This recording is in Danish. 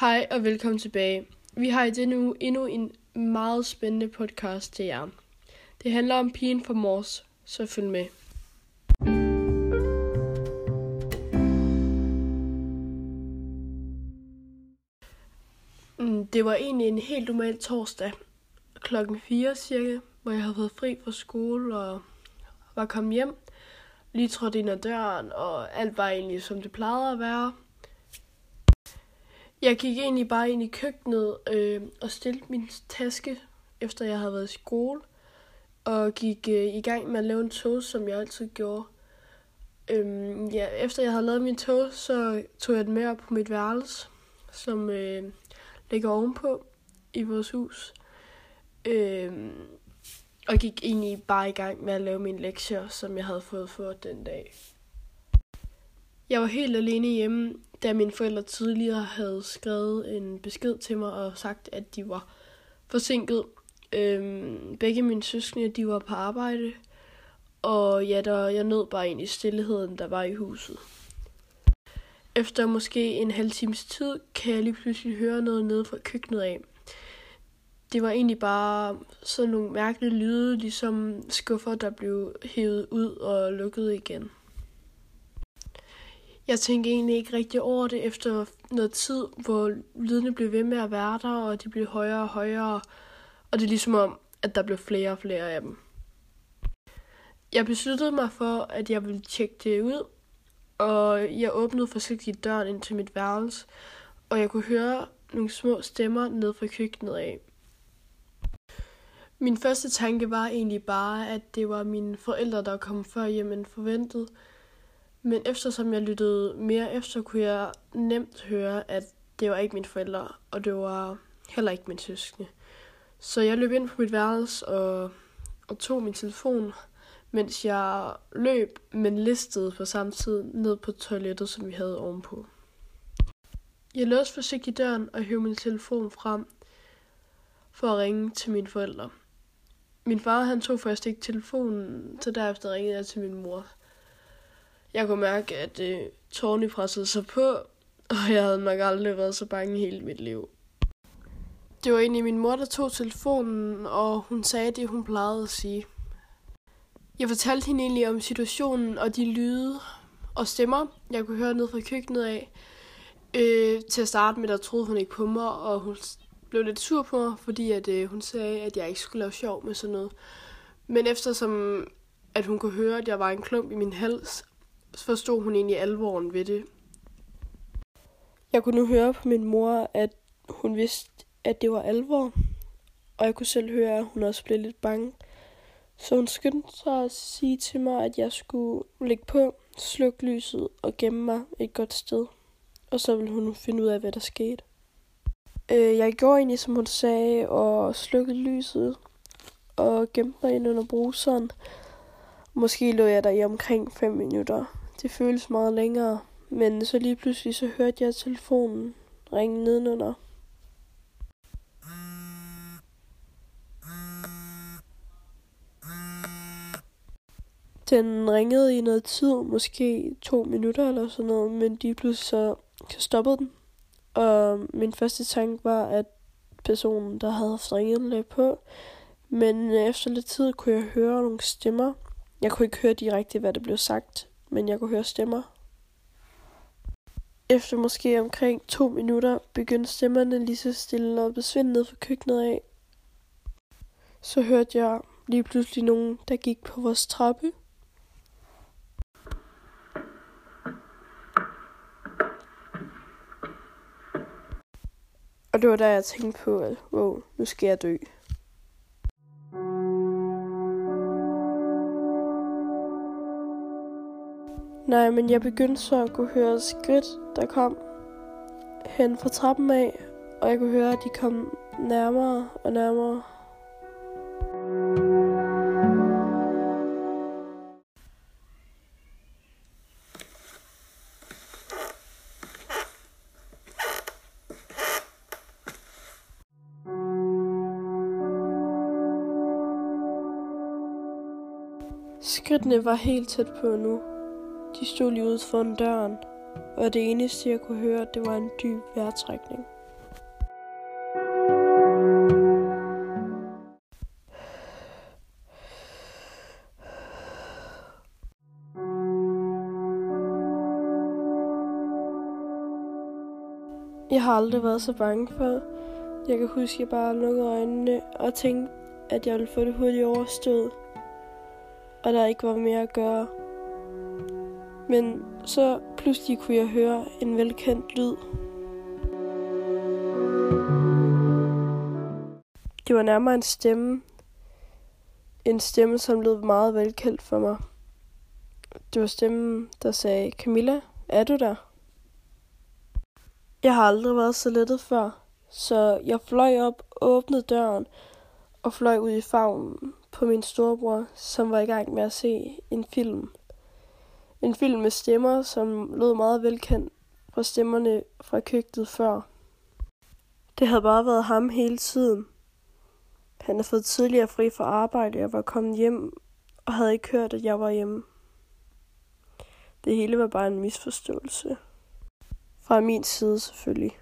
Hej og velkommen tilbage. Vi har i denne uge endnu en meget spændende podcast til jer. Det handler om pigen fra Mors, så følg med. Mm, Det var egentlig en helt normal torsdag, klokken 4 cirka, hvor jeg havde fået fri fra skole og var kommet hjem. Lige trådt ind ad døren, og alt var egentlig som det plejede at være. Jeg gik egentlig bare ind i køkkenet øh, og stillede min taske, efter jeg havde været i skole, og gik øh, i gang med at lave en toast, som jeg altid gjorde. Øhm, ja, efter jeg havde lavet min toast, så tog jeg den med op på mit værelse, som øh, ligger ovenpå i vores hus. Øhm, og gik egentlig bare i gang med at lave mine lektier, som jeg havde fået for den dag. Jeg var helt alene hjemme, da mine forældre tidligere havde skrevet en besked til mig og sagt, at de var forsinket. Øhm, begge mine søskende, de var på arbejde, og ja, der, jeg nød bare ind i stillheden, der var i huset. Efter måske en halv times tid, kan jeg lige pludselig høre noget nede fra køkkenet af. Det var egentlig bare sådan nogle mærkelige lyde, ligesom skuffer, der blev hævet ud og lukket igen. Jeg tænkte egentlig ikke rigtig over det efter noget tid, hvor lydene blev ved med at være der, og de blev højere og højere. Og det er ligesom om, at der blev flere og flere af dem. Jeg besluttede mig for, at jeg ville tjekke det ud, og jeg åbnede forsigtigt døren ind til mit værelse, og jeg kunne høre nogle små stemmer ned fra køkkenet af. Min første tanke var egentlig bare, at det var mine forældre, der kom før hjem end forventet. Men eftersom jeg lyttede mere efter, kunne jeg nemt høre, at det var ikke mine forældre, og det var heller ikke min søskende. Så jeg løb ind på mit værelse og, og tog min telefon, mens jeg løb, men listede på samme tid ned på toilettet, som vi havde ovenpå. Jeg låste forsigtigt døren og hævde min telefon frem for at ringe til mine forældre. Min far han tog først ikke telefonen, så derefter ringede jeg til min mor. Jeg kunne mærke, at øh, tårne pressede sig på, og jeg havde nok aldrig været så bange i hele mit liv. Det var egentlig min mor, der tog telefonen, og hun sagde det, hun plejede at sige. Jeg fortalte hende egentlig om situationen og de lyde og stemmer, jeg kunne høre ned fra køkkenet af. Øh, til at starte med, der troede hun ikke på mig, og hun blev lidt sur på mig, fordi at, øh, hun sagde, at jeg ikke skulle lave sjov med sådan noget. Men eftersom at hun kunne høre, at jeg var en klump i min hals, forstod hun egentlig alvoren ved det. Jeg kunne nu høre på min mor, at hun vidste, at det var alvor, og jeg kunne selv høre, at hun også blev lidt bange. Så hun skyndte sig at sige til mig, at jeg skulle lægge på, slukke lyset og gemme mig et godt sted. Og så ville hun finde ud af, hvad der skete. Øh, jeg gjorde egentlig, som hun sagde, og slukkede lyset og gemte mig ind under bruseren. Måske lå jeg der i omkring 5 minutter. Det føles meget længere, men så lige pludselig så hørte jeg telefonen ringe nedenunder. Den ringede i noget tid, måske to minutter eller sådan noget, men lige pludselig så stoppede den. Og min første tanke var, at personen, der havde haft ringet, lagde på. Men efter lidt tid kunne jeg høre nogle stemmer. Jeg kunne ikke høre direkte, hvad der blev sagt, men jeg kunne høre stemmer. Efter måske omkring to minutter begyndte stemmerne lige så stille at besvinde ned fra køkkenet af. Så hørte jeg lige pludselig nogen, der gik på vores trappe. Og det var der, jeg tænkte på, at wow, nu skal jeg dø. Nej, men jeg begyndte så at kunne høre skridt, der kom hen fra trappen af, og jeg kunne høre, at de kom nærmere og nærmere. Skridtene var helt tæt på nu. De stod lige ude foran døren, og det eneste, jeg kunne høre, det var en dyb vejrtrækning. Jeg har aldrig været så bange for. Jeg kan huske, at jeg bare lukkede øjnene og tænkte, at jeg ville få det hurtigt overstået. Og der ikke var mere at gøre. Men så pludselig kunne jeg høre en velkendt lyd. Det var nærmere en stemme. En stemme, som lød meget velkendt for mig. Det var stemmen, der sagde, Camilla, er du der? Jeg har aldrig været så lettet før, så jeg fløj op, åbnede døren og fløj ud i favnen på min storebror, som var i gang med at se en film. En film med stemmer, som lød meget velkendt fra stemmerne fra køkkenet før. Det havde bare været ham hele tiden. Han havde fået tidligere fri fra arbejde og var kommet hjem og havde ikke hørt, at jeg var hjemme. Det hele var bare en misforståelse. Fra min side selvfølgelig.